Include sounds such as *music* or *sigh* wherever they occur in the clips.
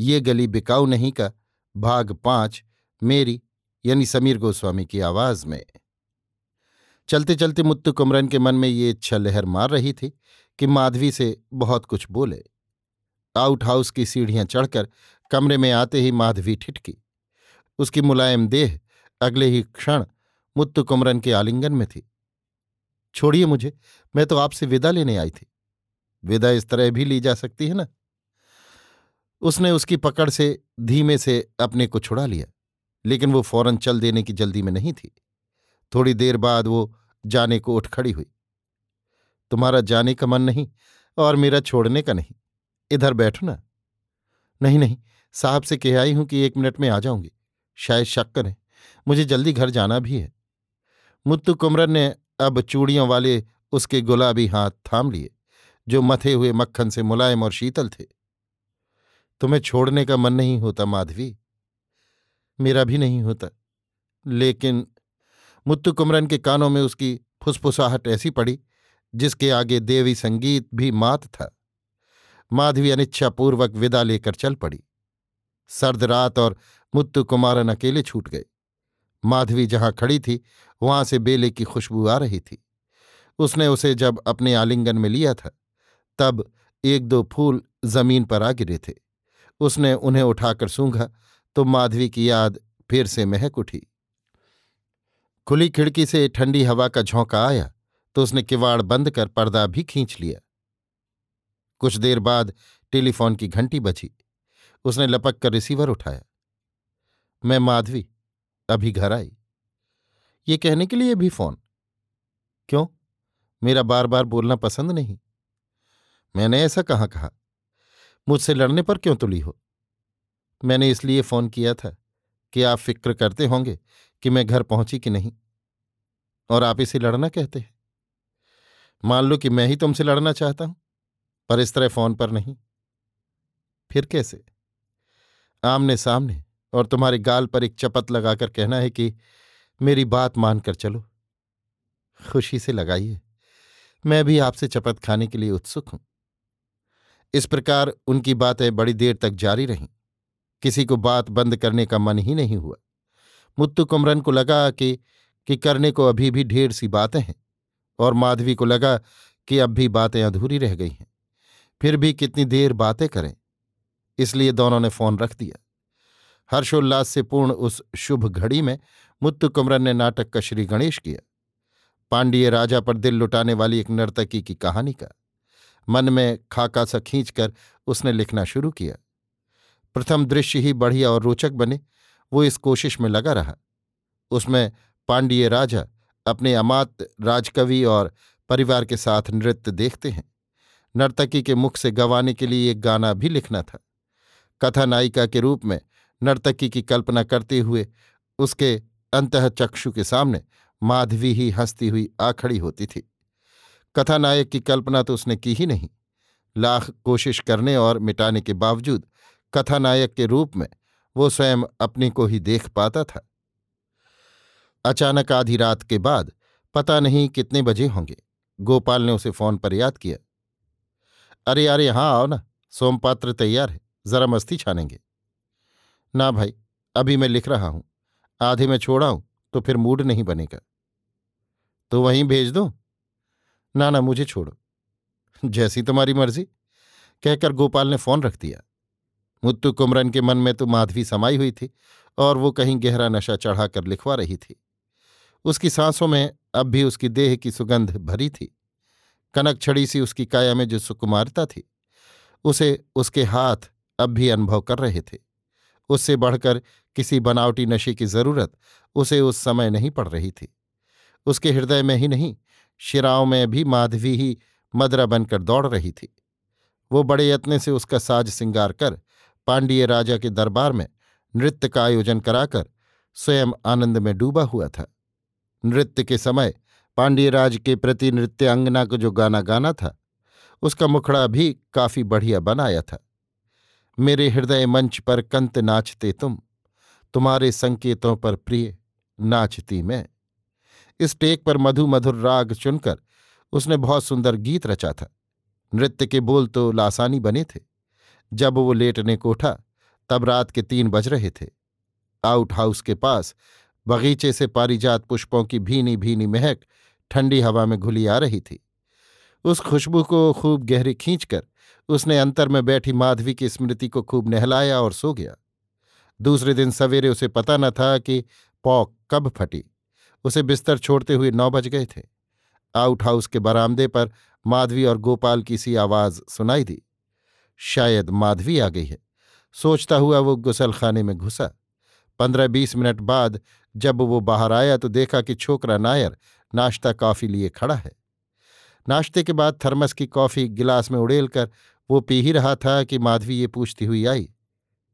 ये गली बिकाऊ नहीं का भाग पाँच मेरी, यानी समीर गोस्वामी की आवाज़ में। चलते चलते मुत्तु कुमरन के मन में ये इच्छा लहर मार रही थी कि माधवी से बहुत कुछ बोले। आउट हाउस की सीढ़ियाँ चढ़कर कमरे में आते ही माधवी ठिठकी। उसकी मुलायम देह अगले ही क्षण मुत्तु कुमरन के आलिंगन में थी। छोड़िए मुझे, मैं तो आपसे विदा लेने आई थी। विदा इस तरह भी ली जा सकती है ना? उसने उसकी पकड़ से, धीमे से अपने को छुड़ा लिया, लेकिन वो फ़ौरन चल देने की जल्दी में नहीं थी। थोड़ी देर बाद वो जाने को उठ खड़ी हुई। तुम्हारा जाने का मन नहीं और मेरा छोड़ने का नहीं। इधर बैठो ना। नहीं नहीं, साहब से कह आई हूँ कि एक मिनट में आ जाऊँगी। शायद शक करें, मुझे जल्दी घर जाना भी है। मुत्तु कुमरन ने अब चूड़ियों वाले उसके गुलाबी हाथ थाम लिए, जो मथे हुए मक्खन से मुलायम और शीतल थे। तुम्हें छोड़ने का मन नहीं होता, माधवी। मेरा भी नहीं होता। लेकिन मुत्तु कुमरन के कानों में उसकी फुसफुसाहट ऐसी पड़ी, जिसके आगे देवी संगीत भी मात था। माधवी अनिच्छापूर्वक विदा लेकर चल पड़ी। सर्द रात और मुत्तु कुमारन अकेले छूट गए। माधवी जहाँ खड़ी थी, वहाँ से बेले की खुशबू आ रही थी। उसने उसे जब अपने आलिंगन में लिया था, तब एक दो फूल ज़मीन पर आ गिरे थे। उसने उन्हें उठाकर सूंघा तो माधवी की याद फिर से महक उठी। खुली खिड़की से ठंडी हवा का झोंका आया तो उसने किवाड़ बंद कर पर्दा भी खींच लिया। कुछ देर बाद टेलीफोन की घंटी बजी। उसने लपक कर रिसीवर उठाया। मैं माधवी, अभी घर आई। ये कहने के लिए भी फ़ोन। क्यों? मेरा बार बार बोलना पसंद नहीं। मैंने ऐसा कहाँ कहा? मुझसे लड़ने पर क्यों तुली हो? मैंने इसलिए फ़ोन किया था कि आप फ़िक्र करते होंगे कि मैं घर पहुँची कि नहीं। और आप इसे लड़ना कहते हैं। मान लो कि मैं ही तुमसे लड़ना चाहता हूँ, पर इस तरह फ़ोन पर नहीं। फिर कैसे? आमने सामने और तुम्हारे गाल पर एक चपत लगाकर कहना है कि मेरी बात मानकर चलो। खुशी से लगाइए। मैं भी आपसे चपत खाने के लिए उत्सुक हूँ। इस प्रकार उनकी बातें बड़ी देर तक जारी रहीं। किसी को बात बंद करने का मन ही नहीं हुआ। मुत्तु कुमरन को लगा कि कि करने को अभी भी ढेर सी बातें हैं, और माधवी को लगा कि अब भी बातें अधूरी रह गई हैं। फिर भी कितनी देर बातें करें? इसलिए दोनों ने फ़ोन रख दिया। हर्षोल्लास से पूर्ण उस शुभ घड़ी में मुत्तु कुमरन ने नाटक का श्री गणेश किया। पांडिय राजा पर दिल लुटाने वाली एक नर्तकी की कहानी का मन में खाका सा खींचकर उसने लिखना शुरू किया। प्रथम दृश्य ही बढ़िया और रोचक बने, वो इस कोशिश में लगा रहा। उसमें पांडिय राजा अपने अमात राजकवि और परिवार के साथ नृत्य देखते हैं। नर्तकी के मुख से गवाने के लिए एक गाना भी लिखना था। कथा नायिका के रूप में नर्तकी की कल्पना करते हुए उसके अंतः चक्षु के सामने माधवी ही हंसती हुई आखड़ी होती थी। कथानायक की कल्पना तो उसने की ही नहीं। लाख कोशिश करने और मिटाने के बावजूद कथानायक के रूप में वो स्वयं अपने को ही देख पाता था। अचानक आधी रात के बाद पता नहीं कितने बजे होंगे। गोपाल ने उसे फ़ोन पर याद किया। अरे यार यहाँ आओ ना। सोमपात्र तैयार है। जरा मस्ती छानेंगे। ना भाई, अभी मैं लिख रहा हूँ। आधे में छोड़ाऊं तो फिर मूड नहीं बनेगा। तो वहीं भेज दूँ? ना ना, मुझे छोड़ो। जैसी तुम्हारी मर्ज़ी। कहकर गोपाल ने फ़ोन रख दिया। मुत्तु कुमरन के मन में तो माधवी समाई हुई थी और वो कहीं गहरा नशा चढ़ाकर लिखवा रही थी। उसकी सांसों में अब भी उसकी देह की सुगंध भरी थी। कनक छड़ी सी उसकी काया में जो सुकुमारता थी, उसे उसके हाथ अब भी अनुभव कर रहे थे। उससे बढ़कर किसी बनावटी नशे की ज़रूरत उसे उस समय नहीं पड़ रही थी। उसके हृदय में ही नहीं शिराओं में भी माधवी ही मदरा बनकर दौड़ रही थी। वो बड़े यत्न से उसका साज सिंगार कर पांडिय राजा के दरबार में नृत्य का आयोजन कराकर स्वयं आनंद में डूबा हुआ था। नृत्य के समय पांडिय राज के प्रति नृत्य अंगना को जो गाना गाना था, उसका मुखड़ा भी काफ़ी बढ़िया बनाया था। मेरे हृदय मंच पर कंत नाचते तुम, तुम्हारे संकेतों पर प्रिय नाचती मैं। इस टेक पर मधु मधुर राग चुनकर उसने बहुत सुंदर गीत रचा था। नृत्य के बोल तो लासानी बने थे। जब वो लेटने को उठा, तब रात के तीन बज रहे थे। आउट हाउस के पास बगीचे से पारिजात पुष्पों की भीनी भीनी महक ठंडी हवा में घुली आ रही थी। उस खुशबू को खूब गहरी खींचकर उसने अंतर में बैठी माधवी की स्मृति को खूब नहलाया और सो गया। दूसरे दिन सवेरे उसे पता न था कि पॉक कब फटी। उसे बिस्तर छोड़ते हुए नौ बज गए थे। आउट हाउस के बरामदे पर माधवी और गोपाल की सी आवाज़ सुनाई दी। शायद माधवी आ गई है। सोचता हुआ वो गुसलखाने में घुसा। पंद्रह बीस मिनट बाद जब वो बाहर आया तो देखा कि छोकरा नायर नाश्ता कॉफ़ी लिए खड़ा है। नाश्ते के बाद थर्मस की कॉफ़ी गिलास में उड़ेल कर वो पी ही रहा था कि माधवी ये पूछती हुई आई,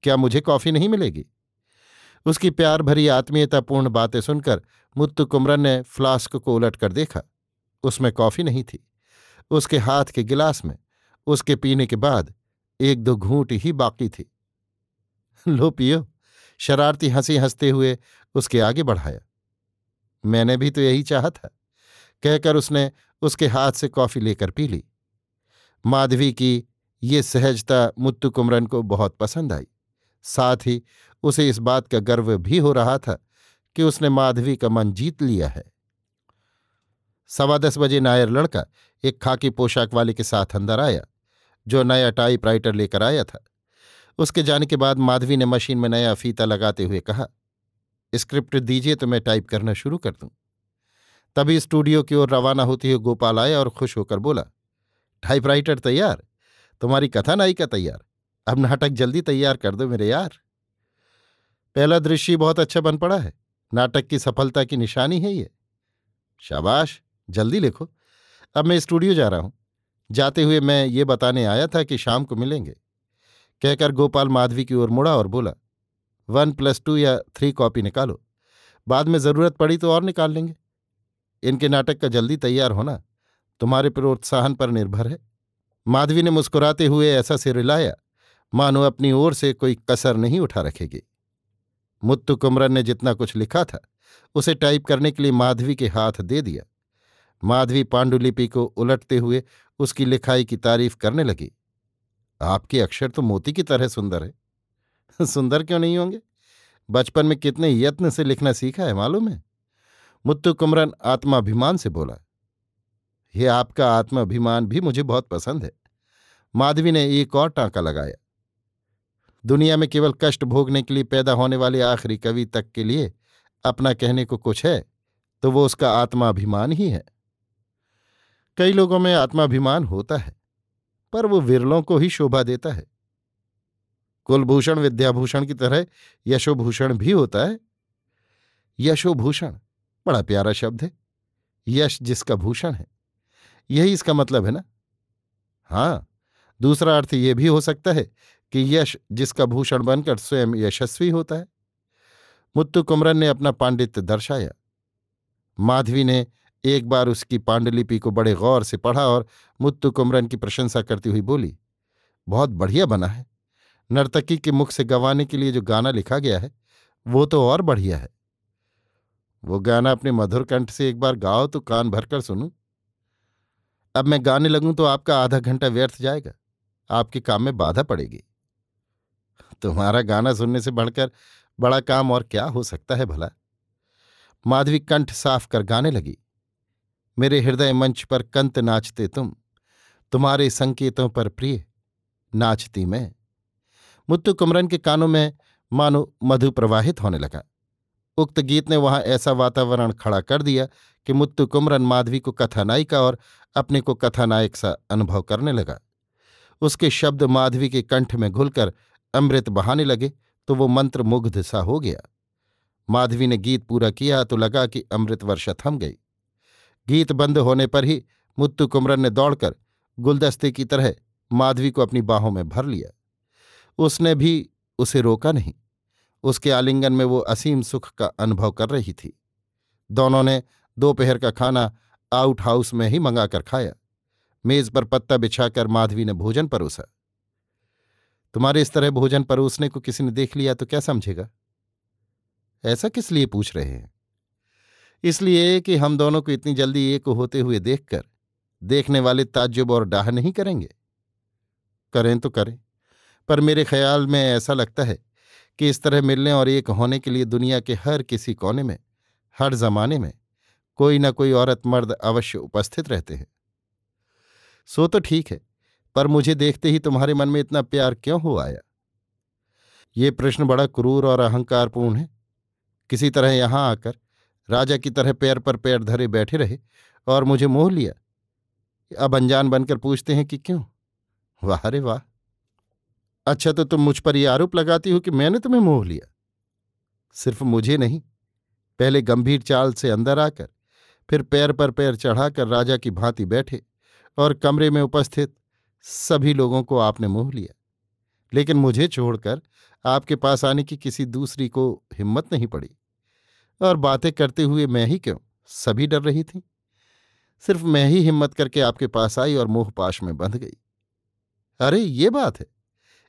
क्या मुझे कॉफ़ी नहीं मिलेगी? उसकी प्यार भरी आत्मीयतापूर्ण बातें सुनकर मुत्तु कुमरन ने फ्लास्क को उलट कर देखा। उसमें कॉफ़ी नहीं थी। उसके हाथ के गिलास में, उसके पीने के बाद एक दो घूंट ही बाकी थी। लो पियो। शरारती हँसी हँसते हुए उसके आगे बढ़ाया। मैंने भी तो यही चाहा था। कहकर उसने उसके हाथ से कॉफ़ी लेकर पी ली। माधवी की ये सहजता मुत्तु कुमरन को बहुत पसंद आई। साथ ही उसे इस बात का गर्व भी हो रहा था कि उसने माधवी का मन जीत लिया है। सवा दस बजे नायर लड़का एक खाकी पोशाक वाले के साथ अंदर आया, जो नया टाइपराइटर लेकर आया था। उसके जाने के बाद माधवी ने मशीन में नया फीता लगाते हुए कहा, स्क्रिप्ट दीजिए तो मैं टाइप करना शुरू कर दूँ। तभी स्टूडियो की ओर रवाना होती हुई गोपाल आया और खुश होकर बोला टाइपराइटर तैयार? तुम्हारी कथा नायिका तैयार? अब नाटक जल्दी तैयार कर दो मेरे यार। पहला दृश्य बहुत अच्छा बन पड़ा है। नाटक की सफलता की निशानी है ये। शाबाश, जल्दी लिखो। अब मैं स्टूडियो जा रहा हूँ। जाते हुए मैं ये बताने आया था कि शाम को मिलेंगे। कहकर गोपाल माधवी की ओर मुड़ा और बोला, वन प्लस टू या थ्री कॉपी निकालो। बाद में ज़रूरत पड़ी तो और निकाल लेंगे। इनके नाटक का जल्दी तैयार होना तुम्हारे प्रोत्साहन पर निर्भर है। माधवी ने मुस्कुराते हुए ऐसा सिर हिलाया मानो अपनी ओर से कोई कसर नहीं उठा रखेगी। मुत्तु कुमरन ने जितना कुछ लिखा था, उसे टाइप करने के लिए माधवी के हाथ दे दिया। माधवी पांडुलिपि को उलटते हुए उसकी लिखाई की तारीफ़ करने लगी। आपके अक्षर तो मोती की तरह सुंदर है। *laughs* सुंदर क्यों नहीं होंगे? बचपन में कितने यत्न से लिखना सीखा है, मालूम है? मुत्तु कुमरन आत्माभिमान से बोला ये आपका आत्माभिमान भी मुझे बहुत पसंद है। माधवी ने एक और टांका लगाया। दुनिया में केवल कष्ट भोगने के लिए पैदा होने वाले आखिरी कवि तक के लिए अपना कहने को कुछ है तो वो उसका आत्माभिमान ही है। कई लोगों में आत्माभिमान होता है, पर वो विरलों को ही शोभा देता है। कुलभूषण विद्याभूषण की तरह यशोभूषण भी होता है। यशोभूषण, बड़ा प्यारा शब्द है। यश जिसका भूषण है। यही इसका मतलब है ना? हाँ दूसरा अर्थ ये भी हो सकता है कि यश जिसका भूषण बनकर स्वयं यशस्वी होता है। मुत्तु कुमरन ने अपना पांडित्य दर्शाया। माधवी ने एक बार उसकी पांडुलिपि को बड़े गौर से पढ़ा और मुत्तु कुमरन की प्रशंसा करती हुई बोली, बहुत बढ़िया बना है। नर्तकी के मुख से गवाने के लिए जो गाना लिखा गया है, वो तो और बढ़िया है। वो गाना अपने मधुर कंठ से एक बार गाओ तो कान भरकर सुनूं। अब मैं गाने लगूं तो आपका आधा घंटा व्यर्थ जाएगा। आपके काम में बाधा पड़ेगी। तुम्हारा गाना सुनने से बढ़कर बड़ा काम और क्या हो सकता है भला? माधवी कंठ साफ़ कर गाने लगी। मेरे हृदय मंच पर कंत नाचते तुम, तुम्हारे संकेतों पर प्रिय, नाचती मैं। मुत्तु कुमरन के कानों में मानो मधु प्रवाहित होने लगा। उक्त गीत ने वहाँ ऐसा वातावरण खड़ा कर दिया कि मुत्तु कुमरन माधवी को कथानायिका और अपने को कथानायक सा अनुभव करने लगा। उसके शब्द माधवी के कंठ में घुलकर अमृत बहाने लगे तो वो मंत्र मुग्ध सा हो गया। माधवी ने गीत पूरा किया तो लगा कि अमृत वर्षा थम गई। गीत बंद होने पर ही मुत्तु कुमरन ने दौड़कर गुलदस्ते की तरह माधवी को अपनी बाहों में भर लिया। उसने भी उसे रोका नहीं। उसके आलिंगन में वो असीम सुख का अनुभव कर रही थी। दोनों ने दोपहर का खाना आउट हाउस में ही मंगाकर खाया। मेज पर पत्ता बिछाकर माधवी ने भोजन परोसा तुम्हारे इस तरह भोजन परोसने को किसी ने देख लिया तो क्या समझेगा? ऐसा किस लिए पूछ रहे हैं? इसलिए कि हम दोनों को इतनी जल्दी एक होते हुए देखकर, देखने वाले ताज्जुब और डाह नहीं करेंगे। करें तो करें, पर मेरे ख्याल में ऐसा लगता है कि इस तरह मिलने और एक होने के लिए दुनिया के हर किसी कोने में, हर जमाने में कोई ना कोई औरत मर्द अवश्य उपस्थित रहते हैं। सो तो ठीक है पर मुझे देखते ही तुम्हारे मन में इतना प्यार क्यों हो आया? ये प्रश्न बड़ा क्रूर और अहंकारपूर्ण है। किसी तरह यहाँ आकर राजा की तरह पैर पर पैर धरे बैठे रहे और मुझे मोह लिया। अब अनजान बनकर पूछते हैं कि क्यों? वाह रे वाह। अच्छा तो तुम मुझ पर यह आरोप लगाती हो कि मैंने तुम्हें मोह लिया। सिर्फ़ मुझे नहीं, पहले गंभीर चाल से अंदर आकर, फिर पैर पर पैर चढ़ाकर राजा की भांति बैठे और कमरे में उपस्थित सभी लोगों को आपने मोह लिया। लेकिन मुझे छोड़कर आपके पास आने की किसी दूसरी को हिम्मत नहीं पड़ी। और बातें करते हुए मैं ही क्यों? सभी डर रही थी। सिर्फ़ मैं ही हिम्मत करके आपके पास आई और मोहपाश में बंध गई। अरे, ये बात है।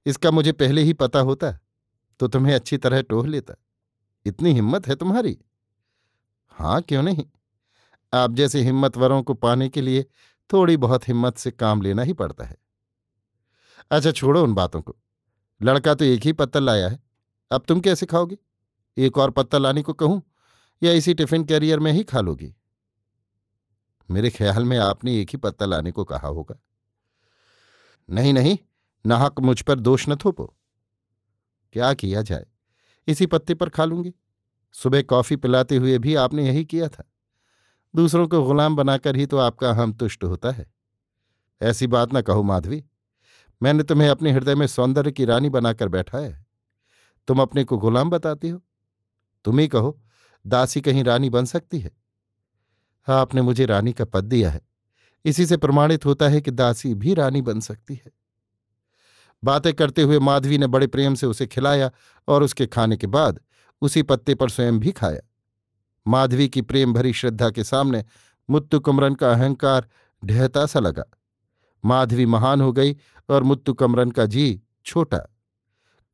इसका मुझे पहले ही पता होता तो तुम्हें अच्छी तरह टोह लेता। इतनी हिम्मत है तुम्हारी? हाँ क्यों नहीं? आप जैसे हिम्मतवरों को पाने के लिए थोड़ी बहुत हिम्मत से काम लेना ही पड़ता है। अच्छा छोड़ो उन बातों को। लड़का तो एक ही पत्तल लाया है। अब तुम कैसे खाओगे? एक और पत्तल लाने को कहूँ? या इसी टिफ़िन कैरियर में ही खा लोगी? मेरे ख्याल में आपने एक ही पत्तल लाने को कहा होगा। नहीं नहीं, नाहक मुझ पर दोष न थोपो। क्या किया जाए? इसी पत्ते पर खा लूँगी। सुबह कॉफ़ी पिलाते हुए भी आपने यही किया था। दूसरों को गुलाम बनाकर ही तो आपका हम तुष्ट होता है। ऐसी बात ना कहो माधवी। मैंने तुम्हें अपने हृदय में सौंदर्य की रानी बनाकर बैठा है। तुम अपने को गुलाम बताती हो? तुम ही कहो, दासी कहीं रानी बन सकती है। आपने मुझे रानी का पद दिया है। इसी से प्रमाणित होता है कि दासी भी रानी बन सकती है। बातें करते हुए माधवी ने बड़े प्रेम से उसे खिलाया और उसके खाने के बाद उसी पत्ते पर स्वयं भी खाया। माधवी की प्रेम भरी श्रद्धा के सामने मुत्तु कुमरन का अहंकार ढहता सा लगा। माधवी महान हो गई और मुत्तु कमरन का जी छोटा।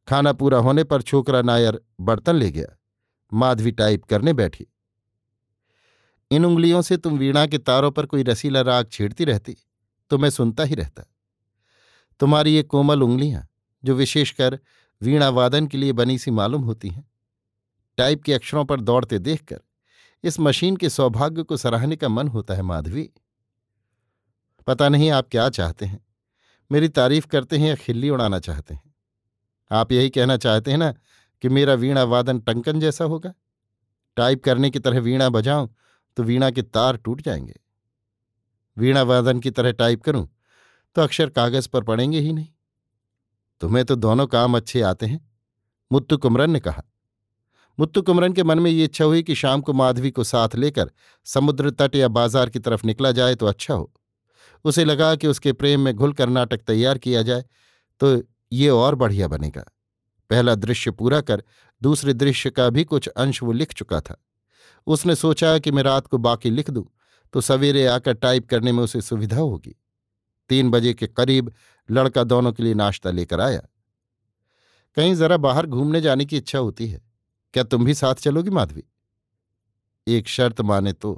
खाना पूरा होने पर छोकरा नायर बर्तन ले गया। माधवी टाइप करने बैठी। इन उंगलियों से तुम वीणा के तारों पर कोई रसीला राग छेड़ती रहती तो मैं सुनता ही रहता। तुम्हारी ये कोमल उंगलियाँ, जो विशेषकर वीणा वादन के लिए बनी सी मालूम होती हैं, टाइप के अक्षरों पर दौड़ते देखकर, इस मशीन के सौभाग्य को सराहने का मन होता है माधवी। पता नहीं आप क्या चाहते हैं। मेरी तारीफ़ करते हैं या खिल्ली उड़ाना चाहते हैं? आप यही कहना चाहते हैं ना कि मेरा वीणा वादन टंकन जैसा होगा? टाइप करने की तरह वीणा बजाऊं तो वीणा के तार टूट जाएँगे। वीणा वादन की तरह टाइप करूँ तो अक्षर कागज़ पर पड़ेंगे ही नहीं। तुम्हें तो दोनों काम अच्छे आते हैं, मुत्तु कुमरन ने कहा। मुत्तु कुमरन के मन में ये इच्छा हुई कि शाम को माधवी को साथ लेकर समुद्र तट या बाज़ार की तरफ़ निकला जाए तो अच्छा हो। उसे लगा कि उसके प्रेम में घुलकर नाटक तैयार किया जाए तो ये और बढ़िया बनेगा। पहला दृश्य पूरा कर, दूसरे दृश्य का भी कुछ अंश वो लिख चुका था। उसने सोचा कि मैं रात को बाकी लिख दूँ तो सवेरे आकर टाइप करने में उसे सुविधा होगी। तीन बजे के करीब लड़का दोनों के लिए नाश्ता लेकर आया। कहीं जरा बाहर घूमने जाने की इच्छा होती है। क्या तुम भी साथ चलोगी माधवी? एक शर्त माने तो।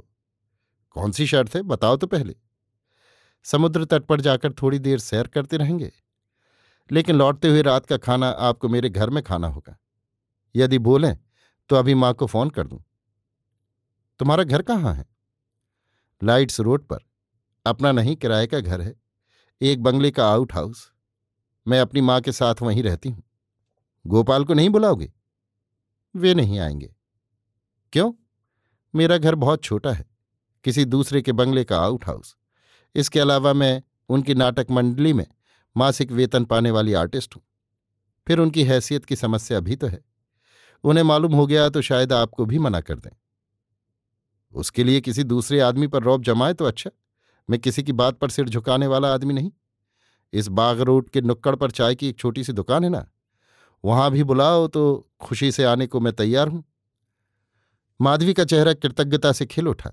कौन सी शर्त है? बताओ तो पहले। समुद्र तट पर जाकर थोड़ी देर सैर करते रहेंगे। लेकिन लौटते हुए रात का खाना आपको मेरे घर में खाना होगा। यदि बोलें तो अभी माँ को फ़ोन कर दूँ। तुम्हारा घर कहाँ है? लाइट्स रोड पर। अपना नहीं, किराए का घर है। एक बंगले का आउट हाउस। मैं अपनी माँ के साथ वहीं रहती हूँ। गोपाल को नहीं बुलाओगे? वे नहीं आएँगे। क्यों? मेरा घर बहुत छोटा है। किसी दूसरे के बंगले का आउट हाउस। इसके अलावा मैं उनकी नाटक मंडली में मासिक वेतन पाने वाली आर्टिस्ट हूँ। फिर उनकी हैसियत की समस्या भी तो है। उन्हें मालूम हो गया तो शायद आपको भी मना कर दें। उसके लिए किसी दूसरे आदमी पर रौब जमाए तो अच्छा। मैं किसी की बात पर सिर झुकाने वाला आदमी नहीं। इस बाग रोड के नुक्कड़ पर चाय की एक छोटी सी दुकान है ना? वहाँ भी बुलाओ तो खुशी से आने को मैं तैयार हूँ। माधवी का चेहरा कृतज्ञता से खिल उठा।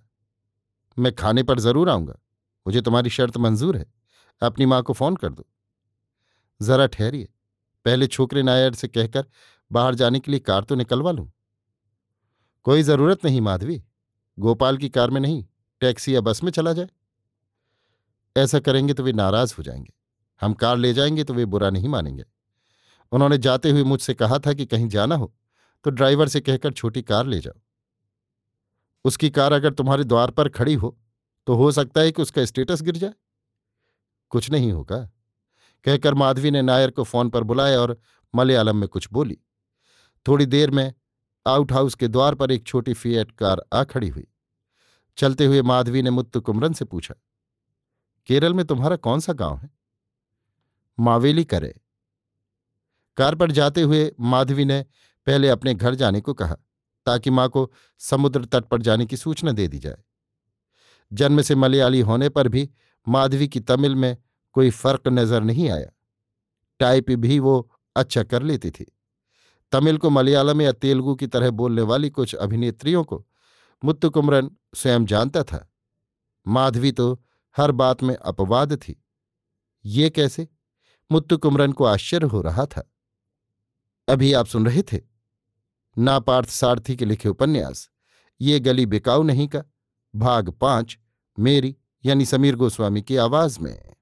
मैं खाने पर ज़रूर आऊँगा। मुझे तुम्हारी शर्त मंजूर है। अपनी माँ को फ़ोन कर दो। जरा ठहरिए। पहले छोकरे नायर से कहकर बाहर जाने के लिए कार तो निकलवा लूँ। कोई ज़रूरत नहीं माधवी। गोपाल की कार में नहीं, टैक्सी या बस में चला जाए। ऐसा करेंगे तो वे नाराज़ हो जाएँगे। हम कार ले जाएँगे तो वे बुरा नहीं मानेंगे। उन्होंने जाते हुए मुझसे कहा था कि कहीं जाना हो तो ड्राइवर से कहकर छोटी कार ले जाओ। उसकी कार अगर तुम्हारे द्वार पर खड़ी हो तो हो सकता है कि उसका स्टेटस गिर जाए। कुछ नहीं होगा। कहकर माधवी ने नायर को फ़ोन पर बुलाया और मलयालम में कुछ बोली। थोड़ी देर में आउट हाउस के द्वार पर एक छोटी फीएट कार आ खड़ी हुई। चलते हुए माधवी ने मुत्तु कुमरन से पूछा, केरल में तुम्हारा कौन सा गाँव है? मावेली करे। कार पर जाते हुए माधवी ने पहले अपने घर जाने को कहा, ताकि माँ को समुद्र तट पर जाने की सूचना दे दी जाए। जन्म से मलयाली होने पर भी माधवी की तमिल में कोई फ़र्क नज़र नहीं आया। टाइप भी वो अच्छा कर लेती थी। तमिल को मलयालम या तेलुगु की तरह बोलने वाली कुछ अभिनेत्रियों को मुत्तु कुमरन स्वयं जानता था। माधवी तो हर बात में अपवाद थी। ये कैसे? मुत्तु कुमरन को आश्चर्य हो रहा था। अभी आप सुन रहे थे? नापार्थ सारथी के लिखे उपन्यास। ये गली बिकाऊ नहीं का। भाग पाँच मेरी यानी समीर गोस्वामी की आवाज़ में।